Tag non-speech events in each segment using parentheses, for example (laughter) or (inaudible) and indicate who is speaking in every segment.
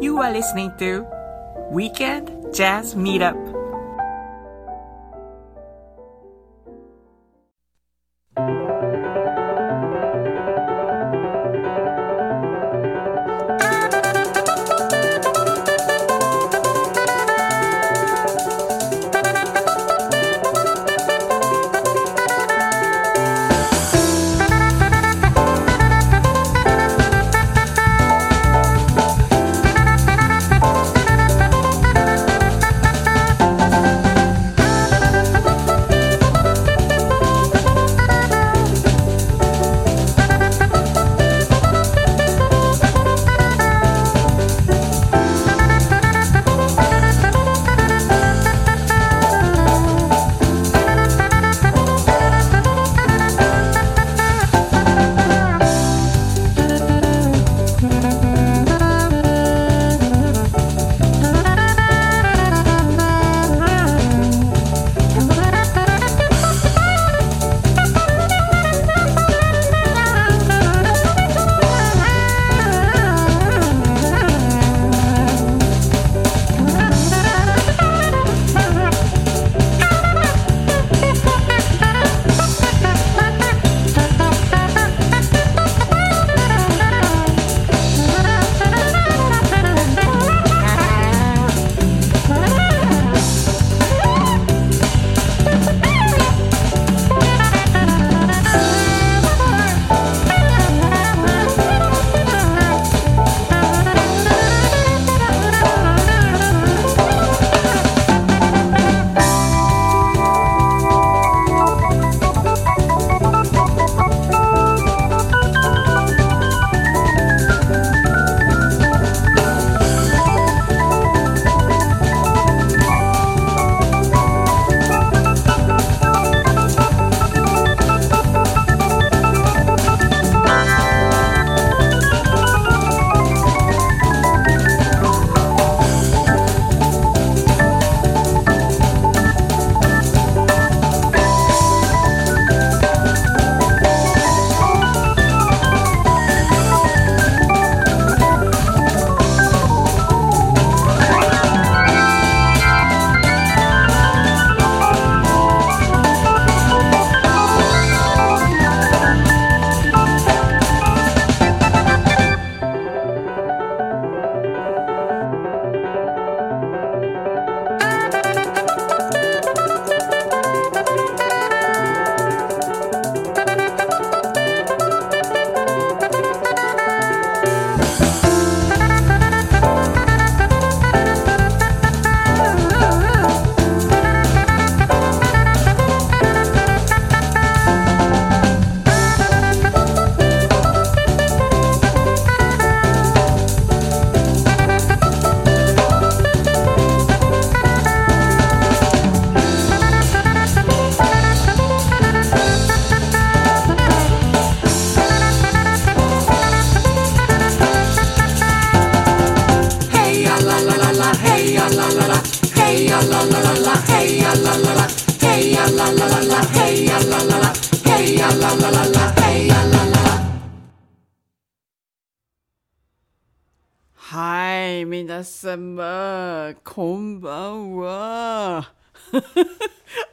Speaker 1: You are listening to Weekend Jazz Meetup.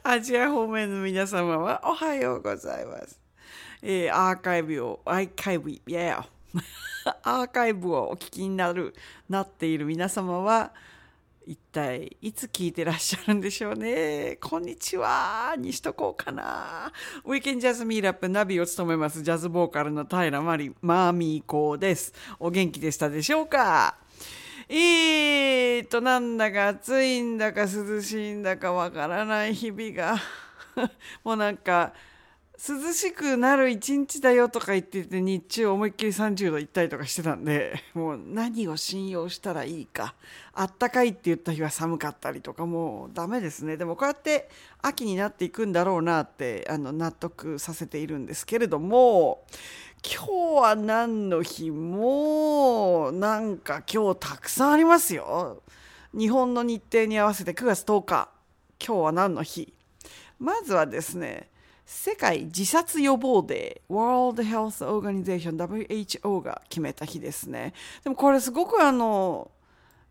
Speaker 1: アジア方面の皆様はおはようございます。えー、アーカイブを、アーカイブ、いや、(laughs) アーカイブをお聞きになる、なっている皆様は、一体いつ聞いてらっしゃるんでしょうね。こんにちはにしとこうかな。ウィーケンジャズミーラップナビを務めますジャズボーカルの平まりマーミーコーです。お元気でしたでしょうか？えーと、なんだか暑いんだか涼しいんだかわからない日々が。(laughs) もうなんか涼しくなる一日だよとか言ってて日中思いっきり30度行ったりとかしてたんでもう何を信用したらいいか。あったかいって言った日は寒かったりとかもうダメですね。でもこうやって秋になっていくんだろうなってあの納得させているんですけれども今日は何の日？もなんか今日たくさんありますよ。日本の日程に合わせて9月10日。今日は何の日？まずはですね世界自殺予防デー。World Health Organization WHO が決めた日ですね。でもこれすごくあの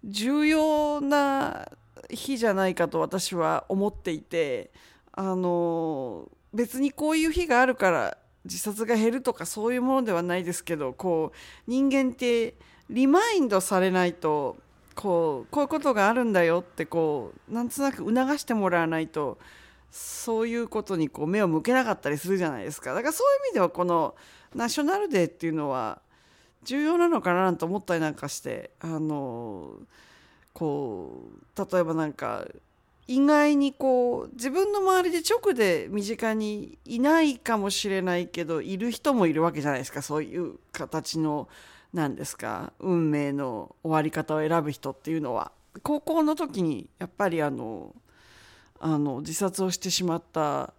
Speaker 1: 重要な日じゃないかと私は思っていてあの別にこういう日があるから自殺が減るとかそういうものではないですけどこう人間ってリマインドされないとこうこういうことがあるんだよってこうなんとなく促してもらわないとそういうことにこう目を向けなかったりするじゃないですか。だからそういう意味ではこのナショナルデーっていうのは重要なのかなと思ったりなんかしてあのこう例えばなんか意外にこう自分の周りで直で身近にいないかもしれないけどいる人もいるわけじゃないですか。そういう形の何ですか運命の終わり方を選ぶ人っていうのは。高校の時にやっぱりあのあの自殺をしてしまった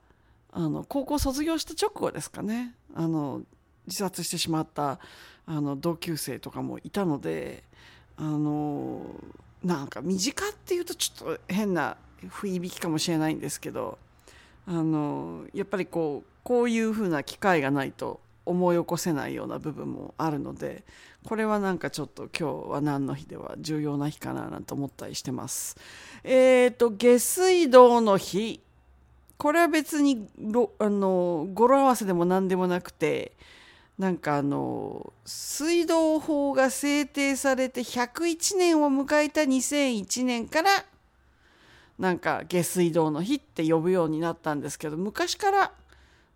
Speaker 1: あの高校卒業した直後ですかね。あの自殺してしまったあの同級生とかもいたのであのなんか身近っていうとちょっと変な不いびきかもしれないんですけどあのやっぱりこうこういうふうな機会がないと思い起こせないような部分もあるのでこれはなんかちょっと今日は何の日では重要な日かななんて思ったりしてます。えっ、ー、と下水道の日これは別にあの語呂合わせでも何でもなくてなんかあの水道法が制定されて101年を迎えた2001年からなんか下水道の日って呼ぶようになったんですけど昔から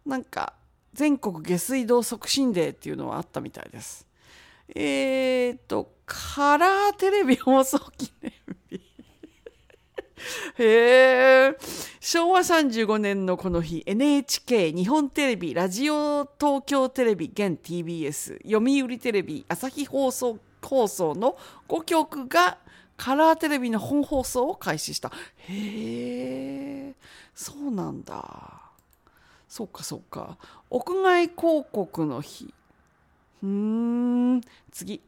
Speaker 1: なんか全国下水道促進デーっていうのはあったみたいです。えっ、とカラーテレビ放送記念日へえ昭和35年のこの日 NHK 日本テレビラジオ東京テレビ現 TBS 読売テレビ朝日放送放送の5局がカラーテレビの本放送を開始した。へえそうなんだ。そうかそうか。屋外広告の日。うーん。次。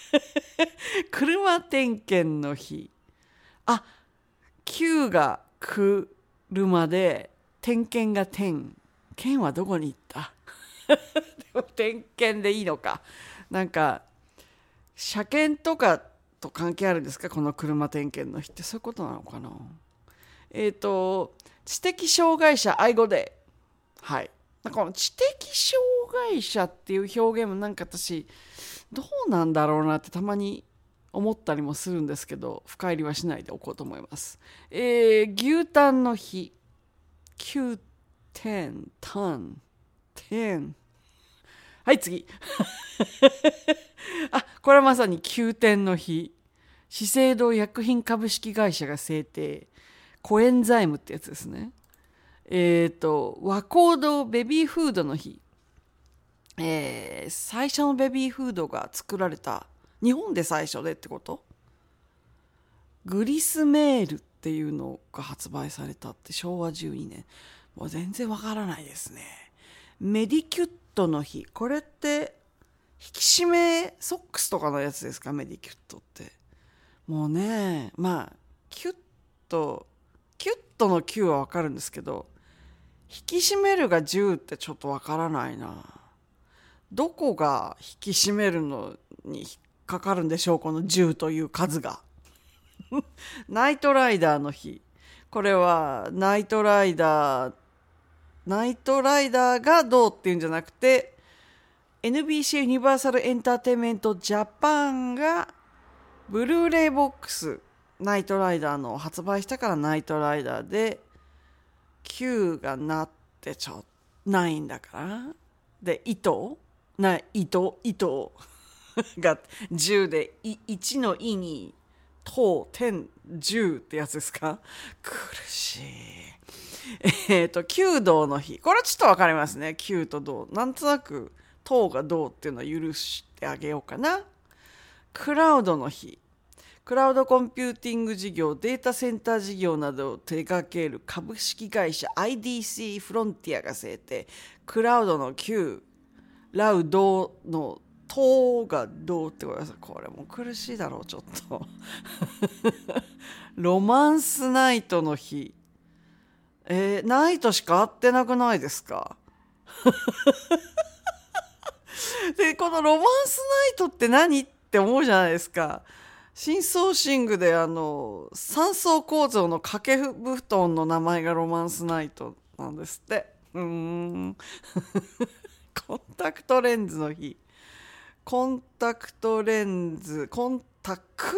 Speaker 1: (laughs) 車点検の日。あ9が車で点検が点。県はどこに行った？(laughs) でも点検でいいのか。なんか車検とかと関係あるんですか？この車点検の日ってそういうことなのかな？えっ、ー、と知的障害者愛語ではい。なんかこの知的障害者っていう表現もなんか私どうなんだろうなってたまに思ったりもするんですけど深入りはしないでおこうと思います。えー、牛タンの日。9点タン10はい次。(laughs) あこれはまさに9点の日資生堂薬品株式会社が制定。コエンザイムってやつですね。えっ、ー、と和光堂ベビーフードの日えー、最初のベビーフードが作られた。日本で最初でってこと？グリスメールっていうのが発売されたって昭和12年。もう全然わからないですね。メディキュットの日これってき締めソックスとかのやつですか？メディキュットって。もうねまあキュッとキュッとの9はわかるんですけど引き締めるが10ってちょっとわからないな。どこが引き締めるのに引っかかるんでしょう？この10という数が。(laughs) ナイトライダーの日。これはナイトライダーナイトライダーがどうっていうんじゃなくて NBC ユニバーサルエンターテインメントジャパンがブルーレイボックスナイトライダーの発売したからナイトライダーで9がなってちょっないんだから。で糸。な糸糸。が10で1の「い」に「と」「点」「10」ってやつですか？苦しい。えっ、ー、と弓道の日。これちょっと分かりますね。弓と道。なんとなく「と」が「道」っていうのは許してあげようかな。クラウドの日。クラウドコンピューティング事業データセンター事業などを手掛ける株式会社 IDC フロンティアが制定。クラウドの Q ラウドのとがどうってことです。これも苦しいだろうちょっと。(laughs) ロマンスナイトの日。えー、ナイトしか会ってなくないですか？(laughs) でこのロマンスナイトって何って思うじゃないですか。深層寝具であの三層構造の掛け布団の名前がロマンスナイトなんですって。うん。(laughs) コンタクトレンズの日。コンタクトレンズコンタク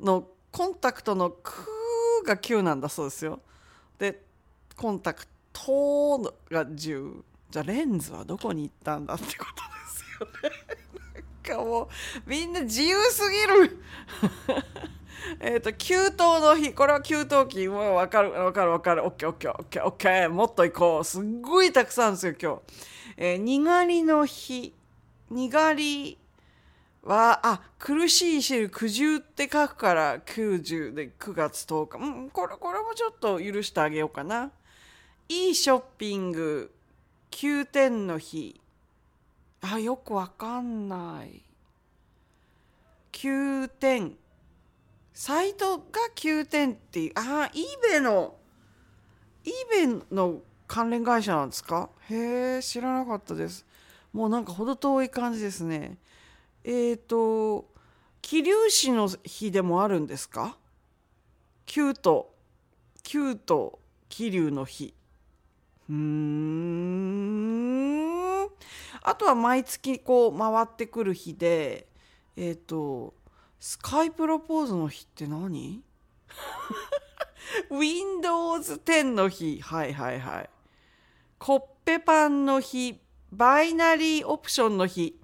Speaker 1: のコンタクトの「クー」が9なんだそうですよ。でコンタクトが10じゃあレンズはどこに行ったんだってことですよね。なんかもうみんな自由すぎる。(laughs) えっと給湯の日。これは給湯器もう分かる。分かる分かる。OKOKOKOK もっと行こう。すっごいたくさんですよ今日、えー、にがりの日。にがりはあ苦しいし苦渋って書くから90で9月10日うんこれこれもちょっと許してあげようかな。いいショッピング。9点の日。あよくわかんない。9点サイトが9点っていうあイーベのイーベの関連会社なんですか？へえ知らなかったです。もうなんか程遠い感じですね。えっ、ー、と桐生市の日でもあるんですか？旧都。旧都桐生の日。うん。あとは毎月こう回ってくる日でえっ、ー、とスカイプロポーズの日って何 (laughs) ?Windows 10の日。はいはいはい。コッペパンの日。バイナリーオプションの日。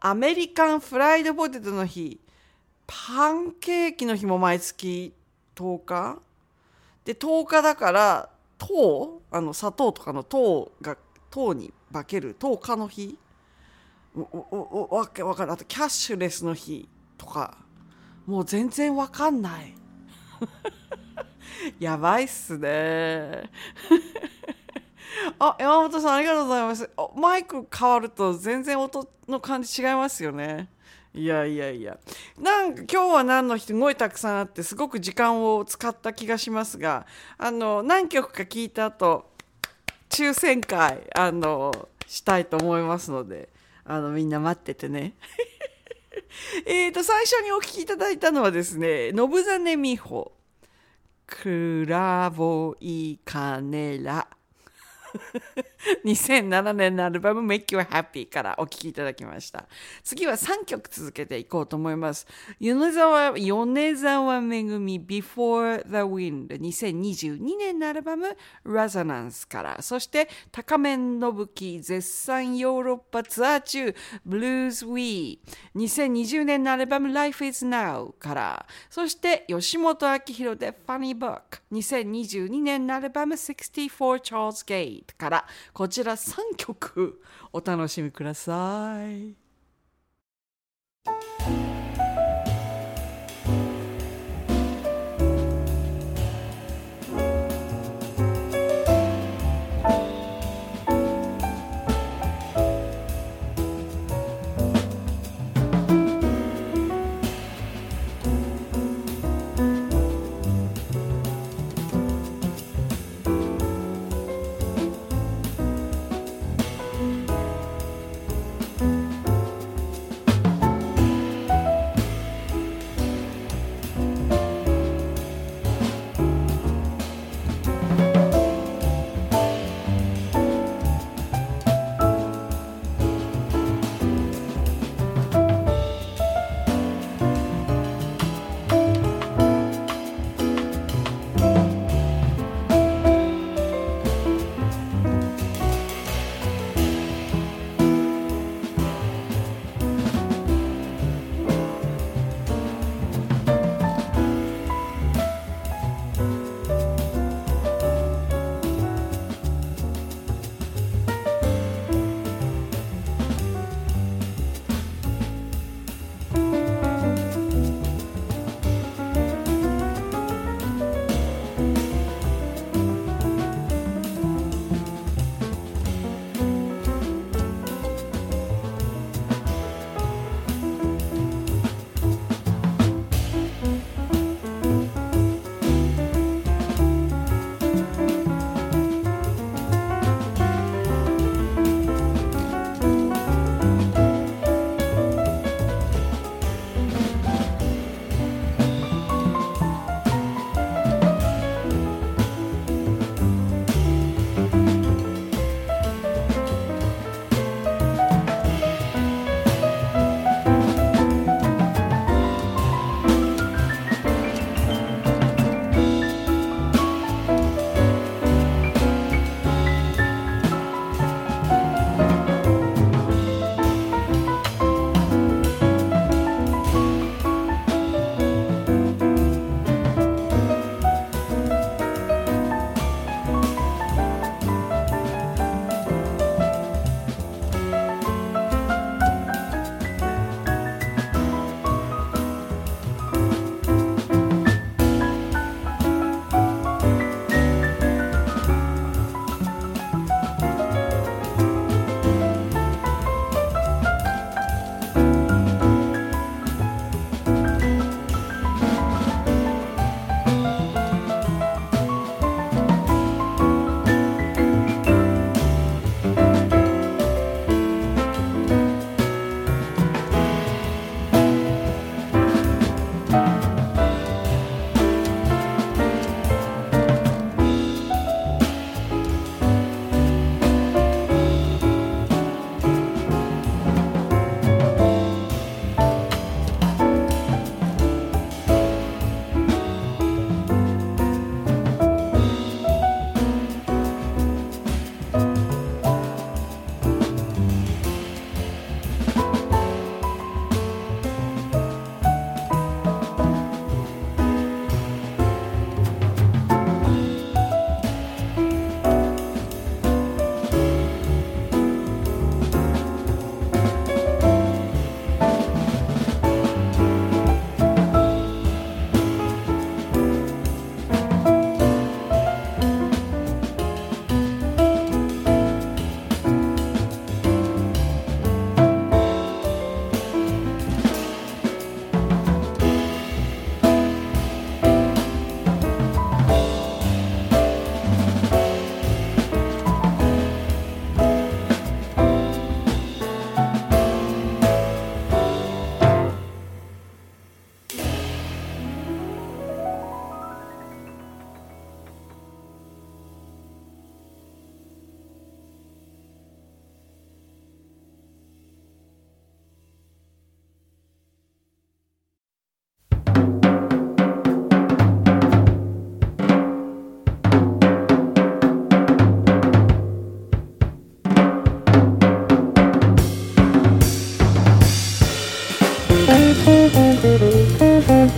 Speaker 1: アメリカンフライドポテトの日。パンケーキの日も毎月。10日？で10日だから糖あの砂糖とかの糖が糖に化ける10日の日。わけわかるあとキャッシュレスの日とか。もう全然わかんない。(laughs) やばいっすね。(laughs) あ山本さんありがとうございます。マイク変わると全然音の感じ違いますよね。いやいやいや。なんか今日は何の日すごいたくさんあってすごく時間を使った気がしますがあの何曲か聞いた後抽選会あのしたいと思いますのであのみんな待っててね。(laughs) えと最初にお聴きいただいたのはですね信真美穂「クラボイカネラ」(laughs) 2007年のアルバム Make You Happy からお聴きいただきました。次は3曲続けていこうと思います。米沢、米沢めぐみ Before the Wind 2022年のアルバム Resonance から、そして高面信樹絶賛ヨーロッパツアー中 Blues We 2020年のアルバム Life is Now から、そして吉本明宏で Funny Book 2022年のアルバム64 Charles Gate からこちら3曲お楽しみください。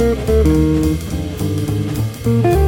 Speaker 1: thank you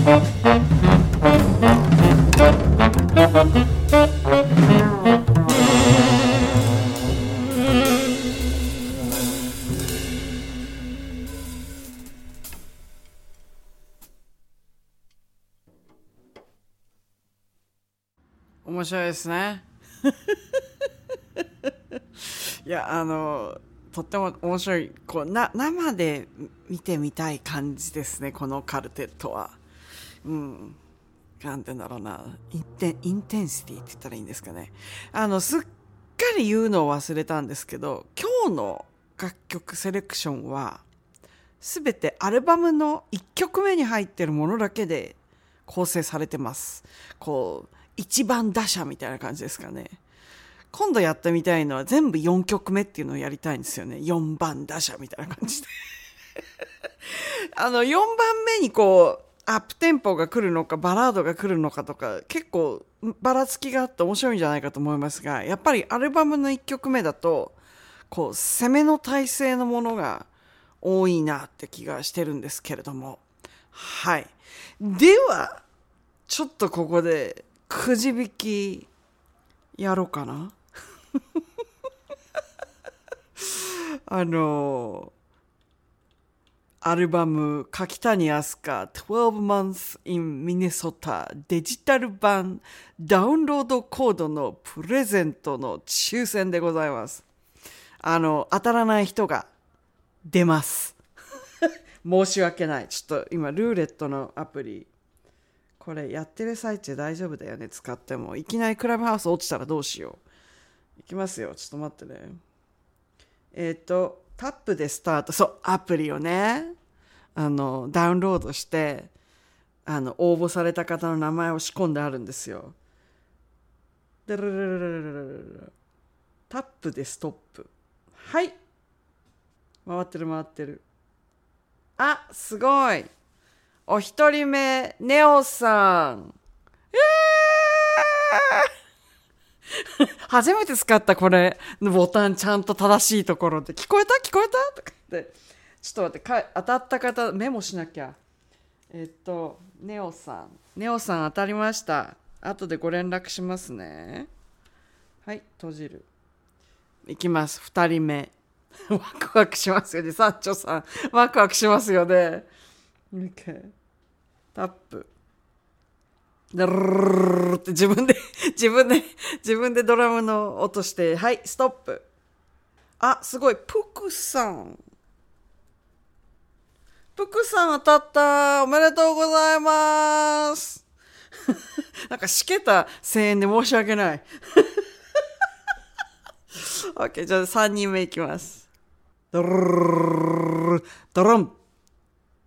Speaker 1: 面白いですね。(laughs) いやあのとっても面白い。こうな生で見てみたい感じですねこのカルテットは。うんなんてんだろうな inte intensity って言ったらいいんですかねあのすっかり言うのを忘れたんですけど今日の楽曲セレクションは全てアルバムの1曲目に入ってるものだけで構成されてますこう一番打者みたいな感じですかね。今度やってみたいのは全部4曲目っていうのをやりたいんですよね。4番打者みたいな感じで。あの、4番目にこう、アップテンポが来るのか、バラードが来るのかとか、結構ばらつきがあって面白いんじゃないかと思いますが、やっぱりアルバムの1曲目だと、こう、攻めの体制のものが多いなって気がしてるんですけれども。はい。では、ちょっとここでくじ引きやろうかな (laughs) あのアルバム柿谷飛鳥12 months in Minnesota デジタル版ダウンロードコードのプレゼントの抽選でございます。あの当たらない人が出ます。(laughs) 申し訳ない。ちょっと今ルーレットのアプリこれやってる最中大丈夫だよね。使っても。いきなりクラブハウス落ちたらどうしよう。いきますよ。ちょっと待ってね。えっ、ー、とタップでスタート。そうアプリをねあのダウンロードしてあの応募された方の名前を仕込んであるんですよ。タップでストップ。はい。回ってる回ってる。あすごい。お一人目、ネオさん。えー、(laughs) 初めて使ったこれのボタンちゃんと正しいところで聞こえた？聞こえた？とか言って、ちょっと待ってか、当たった方メモしなきゃ。えっと、ネオさん。ネオさん当たりました。後でご連絡しますね。はい、閉じる。いきます。2人目。(laughs) ワクワクしますよね、サッチョさん。ワクワクしますよね。OK。タップ。ダルって自分で、自分で、自分でドラムの音して、はい、ストップ。あ、すごい、プクさん。プクさん当たったおめでとうございますなんかしけた声援で申し訳ない OK じゃあ3人目いきますドルドロン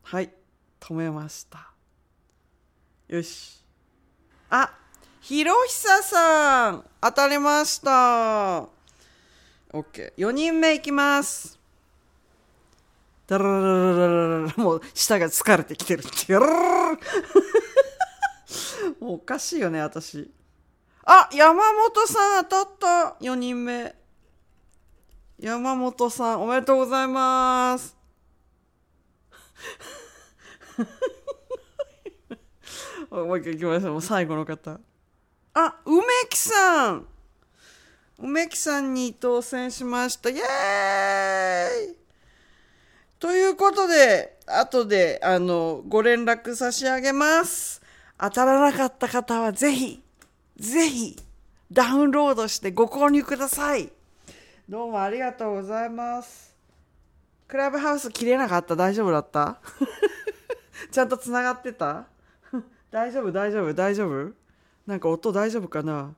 Speaker 1: はい止めましたよしあひろひささん当たりました。OK4 人目いきます。ダララララララもう舌が疲れてきてる (laughs) もうおかしいよね私。あ山本さん当たった。4人目。山本さんおめでとうございます。もう一回いきましょう。もう最後の方。あ梅木さん。梅木さんに当選しました。イエーイ。ということで、後で、あの、ご連絡差し上げます。当たらなかった方はぜひ、ぜひ、ダウンロードしてご購入ください。どうもありがとうございます。クラブハウス切れなかった？大丈夫だった？(laughs) ちゃんとつながってた？大丈夫大丈夫大丈夫？なんか音大丈夫かな？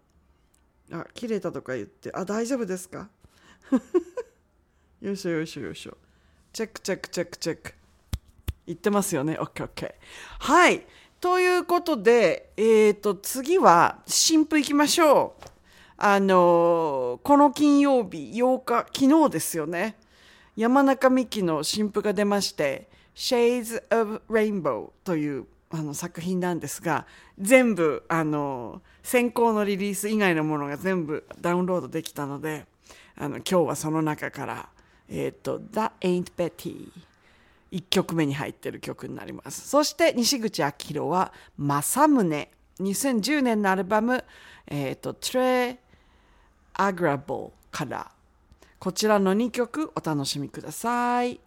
Speaker 1: あ、切れたとか言って。あ、大丈夫ですか？(laughs) よいしょよいしょよいしょ。チェックチェックチェックチェック。言ってますよね？OKOK。はい。ということで、えっ、ー、と、次は新婦行きましょう。あのこの金曜日8日、昨日ですよね。山中美希の新譜が出まして、Shades of Rainbow というあの作品なんですが、全部、あの先行のリリース以外のものが全部ダウンロードできたので、あの今日はその中からえ、ー、と「That Ain't Betty」1曲目に入ってる曲になりますそして西口明宏は「政宗」2010年のアルバム「えーと、Tre Agrable」からこちらの2曲お楽しみください。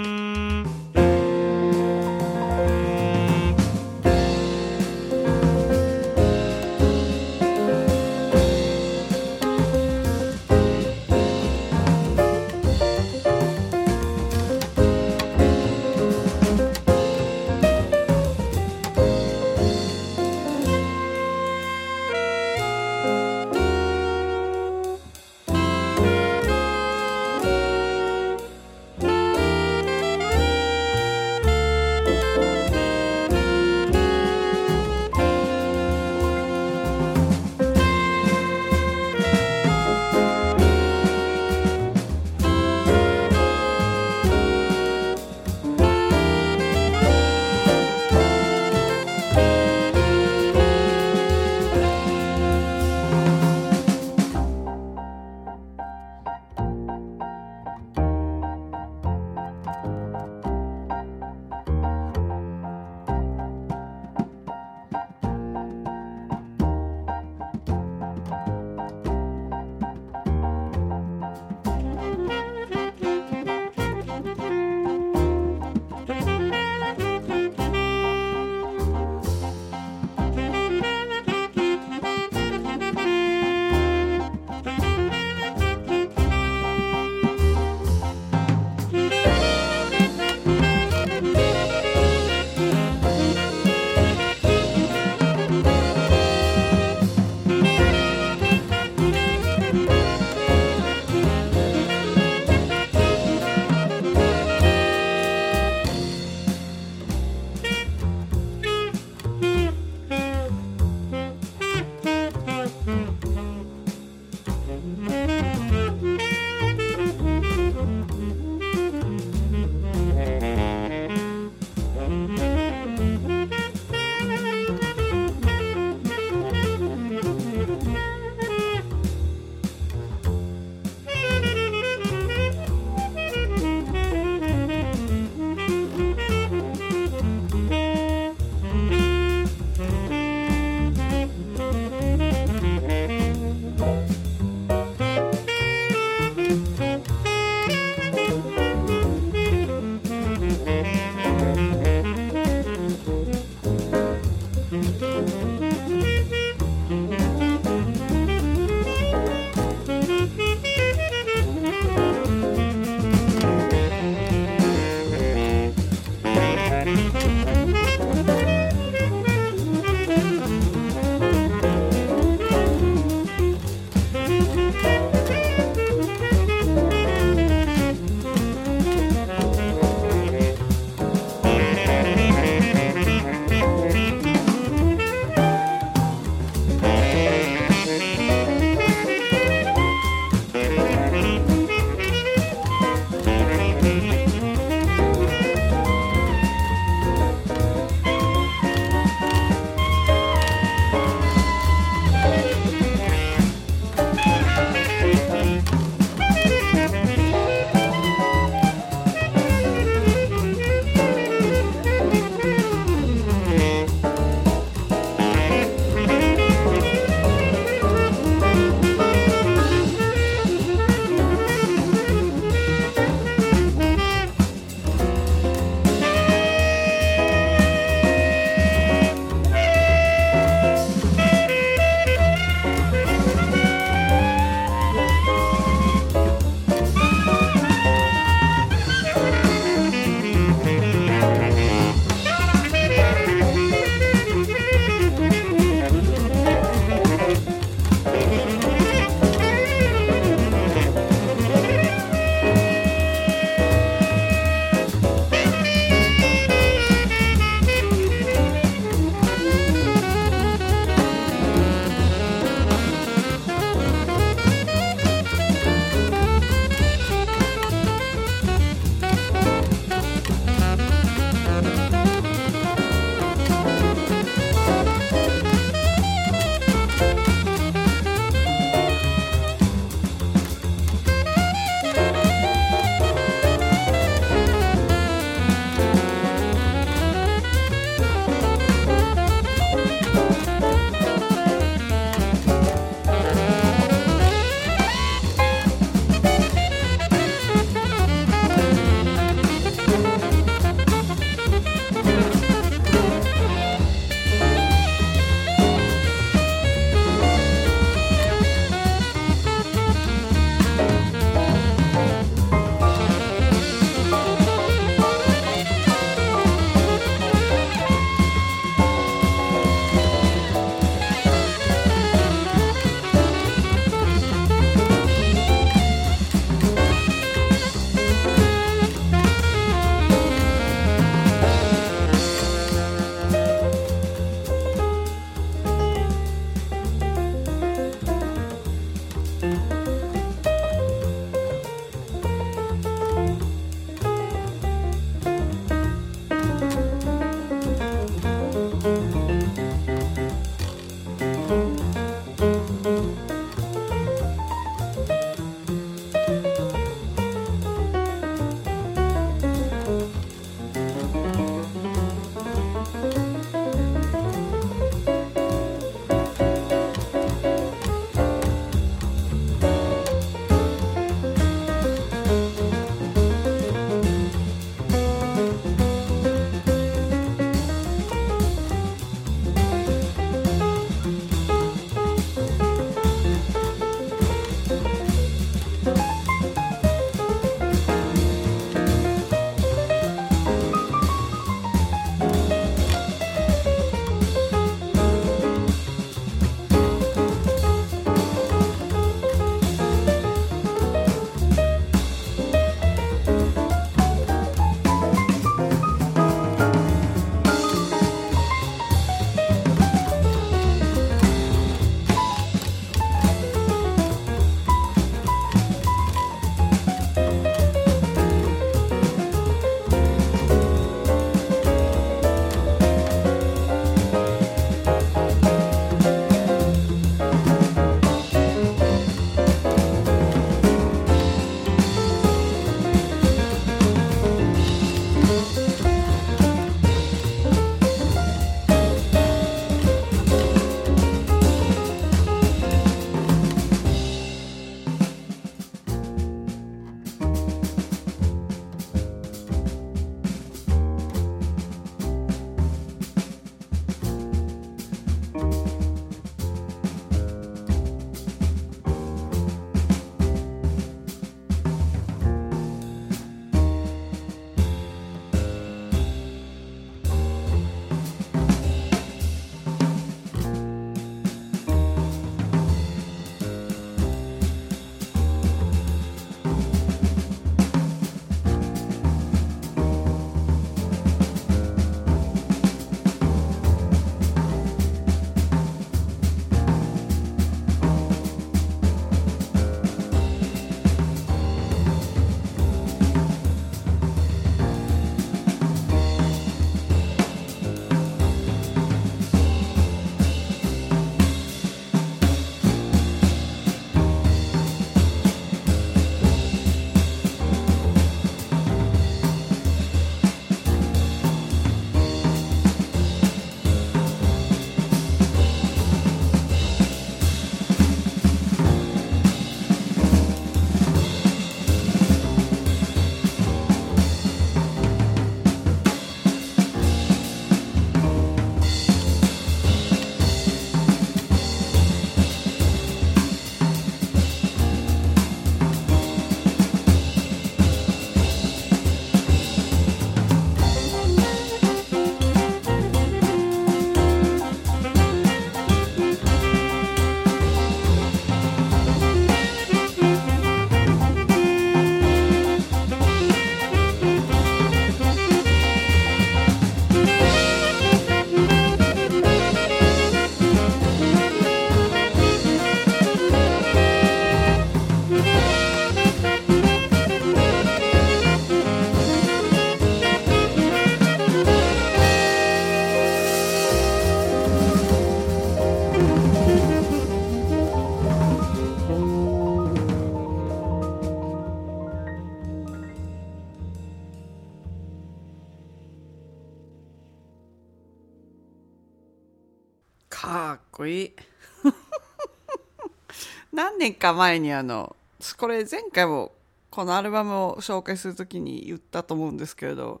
Speaker 1: 年か前にあの、これ前回もこのアルバムを紹介するときに言ったと思うんですけれど、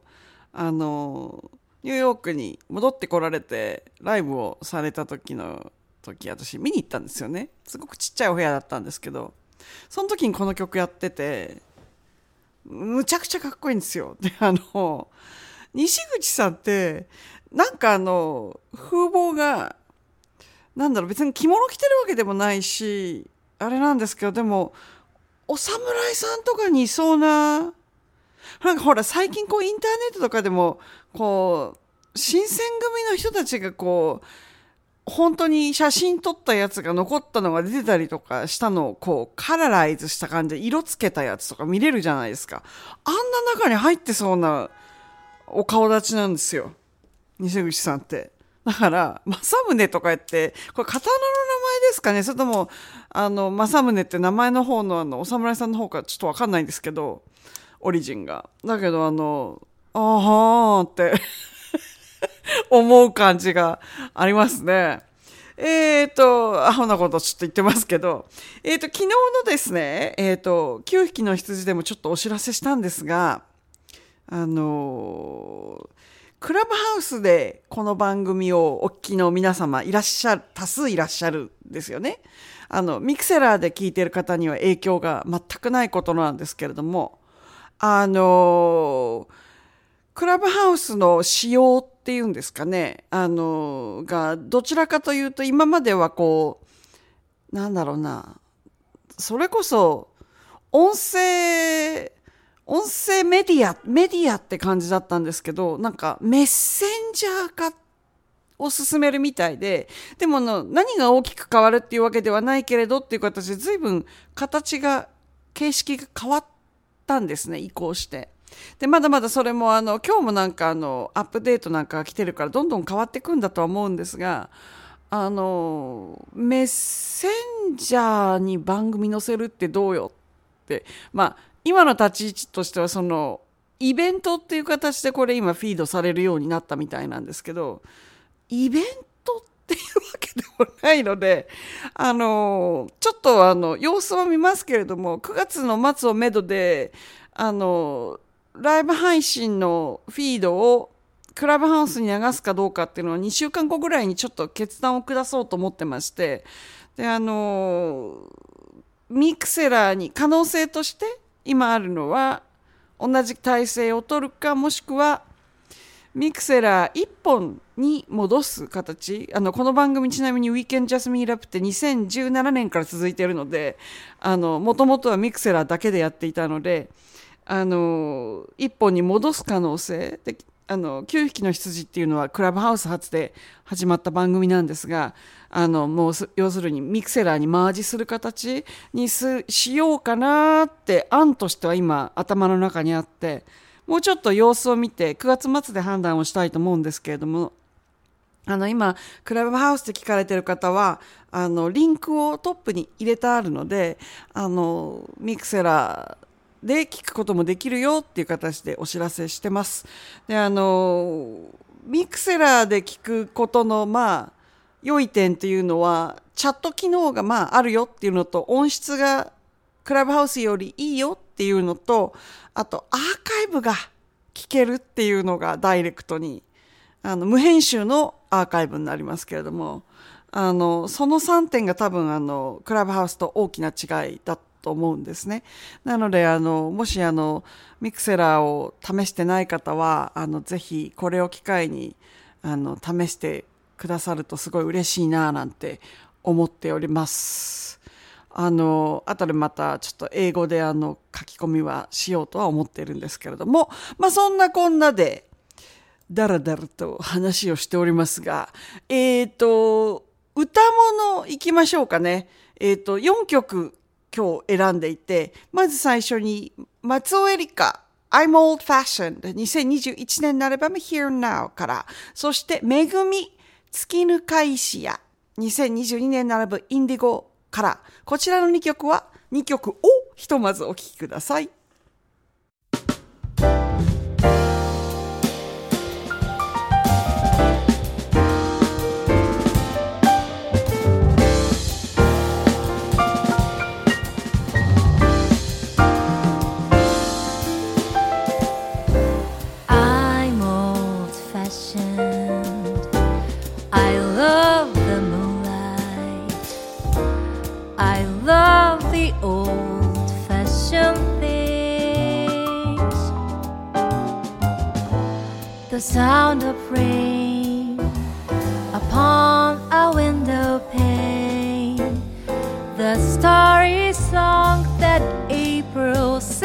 Speaker 1: あの、ニューヨークに戻ってこられてライブをされた時の時私見に行ったんですよね。すごくちっちゃいお部屋だったんですけど、その時にこの曲やってて、むちゃくちゃかっこいいんですよ。で、あの、西口さんって、なんかあの、風貌が、なんだろう、別に着物着てるわけでもないし、あれなんですけど、でも、お侍さんとかにいそうな、なんかほら、最近こうインターネットとかでも、こう、新選組の人たちがこう、本当に写真撮ったやつが残ったのが出てたりとかしたのをこうカラライズした感じで色つけたやつとか見れるじゃないですか。あんな中に入ってそうなお顔立ちなんですよ。西口さんって。だから、正宗とか言って、これ刀の名前ですかね？それとも、あの、正宗って名前の方のあの、お侍さんの方かちょっとわかんないんですけど、オリジンが。だけどあの、あはーって (laughs) 思う感じがありますね。えっ、ー、と、アホなことちょっと言ってますけど、えっ、ー、と、昨日のですね、えっ、ー、と、9匹の羊でもちょっとお知らせしたんですが、あのクラブハウスでこの番組をお聞きの皆様いらっしゃる、多数いらっしゃるんですよね。あの、ミクセラーで聞いてる方には影響が全くないことなんですけれども、あのクラブハウスの仕様っていうんですかね、あの、が、どちらかというと、今まではこう、なんだろうな、それこそ、音声、音声メディア、メディアって感じだったんですけど、なんかメッセンジャー化を進めるみたいで、でもの何が大きく変わるっていうわけではないけれどっていう形で随分形が、形式が変わったんですね、移行して。で、まだまだそれもあの、今日もなんかあの、アップデートなんかが来てるからどんどん変わっていくんだとは思うんですが、あの、メッセンジャーに番組載せるってどうよって、まあ、今の立ち位置としてはその、イベントっていう形でこれ今フィードされるようになったみたいなんですけど、イベントっていうわけでもないので、あの、ちょっとあの、様子は見ますけれども、9月の末をめどで、あの、ライブ配信のフィードをクラブハウスに流すかどうかっていうのは2週間後ぐらいにちょっと決断を下そうと思ってまして、で、あの、ミクセラーに可能性として今あるのは同じ体制を取るかもしくはミクセラー1本に戻す形。あのこの番組ちなみに「ウィーケンジャスミンラップって2017年から続いているのでもともとはミクセラーだけでやっていたのであの一本に戻す可能性。であの9匹の羊っていうのはクラブハウス発で始まった番組なんですがあのもう要するにミクセラーにマージする形にしようかなって案としては今頭の中にあってもうちょっと様子を見て9月末で判断をしたいと思うんですけれどもあの今クラブハウスで聞かれてる方はあのリンクをトップに入れてあるのであのミクセラーで聞くこともできるよっていう形でお知らせしてます。で、あの、ミクセラーで聞くことの、まあ、良い点っていうのは、チャット機能がまああるよっていうのと、音質がクラブハウスよりいいよっていうのと、あとアーカイブが聞けるっていうのがダイレクトに、あの、無編集のアーカイブになりますけれども、あの、その3点が多分あの、クラブハウスと大きな違いだと思うんですね。なので、あの、もしあの、ミクセラーを試してない方は、あの、ぜひこれを機会に、あの、試してくださるとすごい嬉しいななんて思っております。あの、後でまたちょっと英語であの、書き込みはしようとは思っているんですけれども、まあそんなこんなで、だらだらと話をしておりますが、えっ、ー、と、歌物行きましょうかね。えっ、ー、と、4曲今日選んでいて、まず最初に松尾エリカ、I'm Old Fashioned 2021年のアルバム Here Now から、そしてめぐみ、月ぬか石や2022年のアルバム Indigo から、こちらの2曲は2曲をひとまずお聴きください。
Speaker 2: the sound of rain upon a window pane, the starry song that April sang.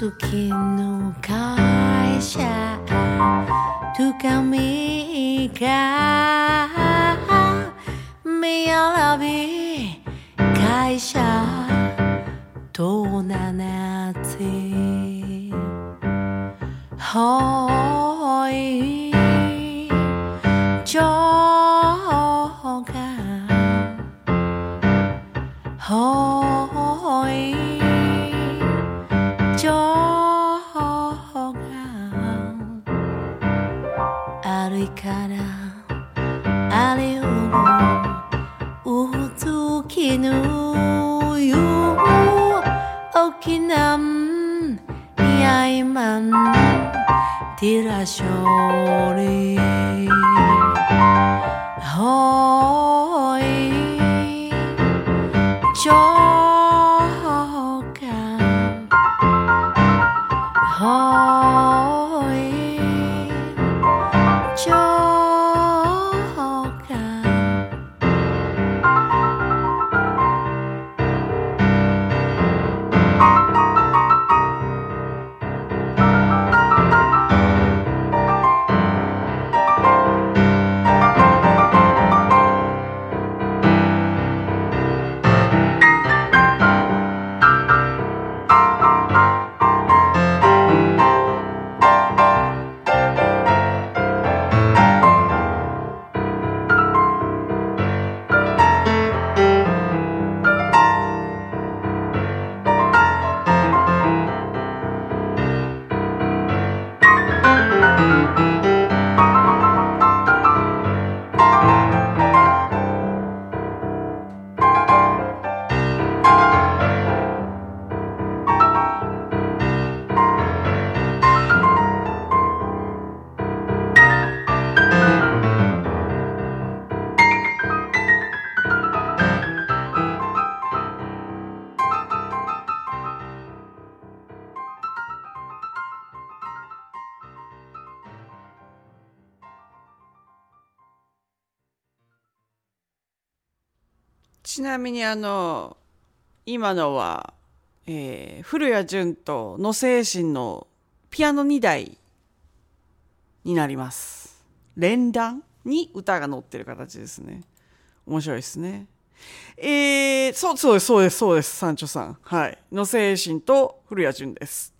Speaker 2: 月の会社。とかみがみやらび会社とななってほい。ちょが。ほきぬよおきなんやいまんてらしょりほい。ちょ
Speaker 3: なみにあの今のは、えー古谷淳と野精神のピアノ2台になります。連弾に歌が載ってる形ですね。面白いですね。えー、そうそうですそうですそうですサンチョさん。はい。野精神と古谷淳です。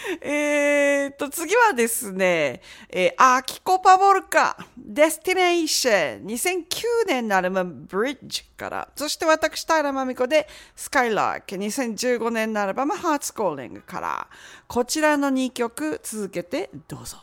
Speaker 3: (laughs) えーっと、次はですね、えー、アキコパボルカ、デスティネーション、2009年のアルバム、ブリッジから、そして私、平真美子で、スカイラーク、2015年のアルバム、ハーツコーリングから、こちらの2曲続けてどうぞ。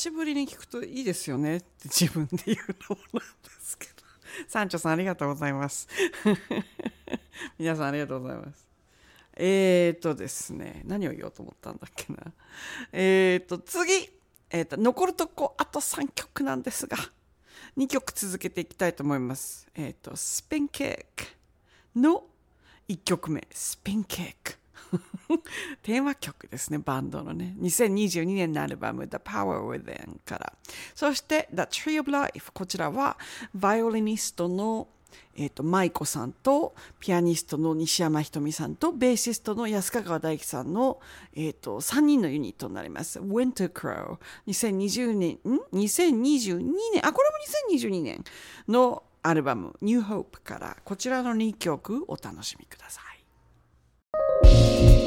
Speaker 1: しぶりに聞くといいですよね」って自分で言うのもなんですけど。サンチョさんありがとうございます。(laughs) 皆さんありがとうございます。えーとですね。何を言おうと思ったんだっけな。えーと次、えーと残るとこあと3曲なんですが。2曲続けていきたいと思います。えーとスピンケーク。の1曲目。スピンケーク。テーマ曲ですね、バンドのね。2022年のアルバム The Power Within から。そして The Tree of Life。こちらはバイオリニストの、えー、と舞子さんとピアニストの西山ひとみさんとベーシストの安川大樹さんの、えー、と3人のユニットになります。Winter Crow。2020年、ん ?2022 年、あ、これも2022年のアルバム New Hope からこちらの2曲お楽しみください。「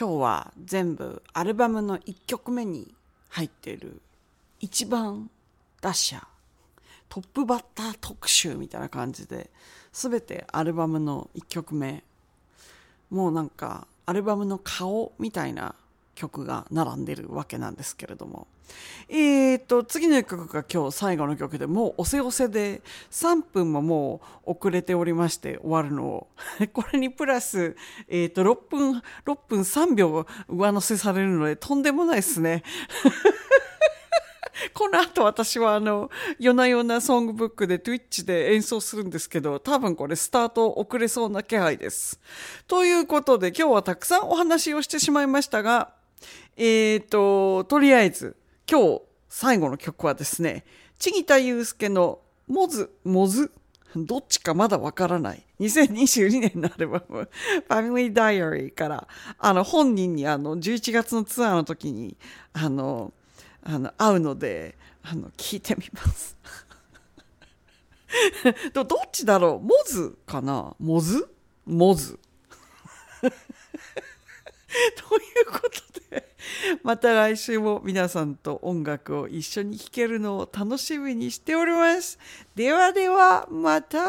Speaker 1: 今日は全部アルバムの1曲目に入っている一番打者、トップバッター特集みたいな感じで、全てアルバムの1曲目、もうなんかアルバムの顔みたいな曲が並んでるわけなんですけれども。えーと、次の曲が今日最後の曲でもうおせおせで3分ももう遅れておりまして終わるのを。(laughs) これにプラス、えーと、6分、6分3秒上乗せされるのでとんでもないですね。(laughs) この後私はあの、夜な夜なソングブックで Twitch で演奏するんですけど、多分これスタート遅れそうな気配です。ということで今日はたくさんお話をしてしまいましたが、えっ、ー、と、とりあえず今日最後の曲はですね、千木田祐介のモズ、モズ、どっちかまだわからない。2022年のアルバム、Family Diary から、あの、本人にあの、11月のツアーの時に、あの、あの、会うので、あの、聞いてみます。(laughs) どっちだろう？モズかな？モズ？モズ。ということで、また来週も皆さんと音楽を一緒に聴けるのを楽しみにしております。ではでは、また。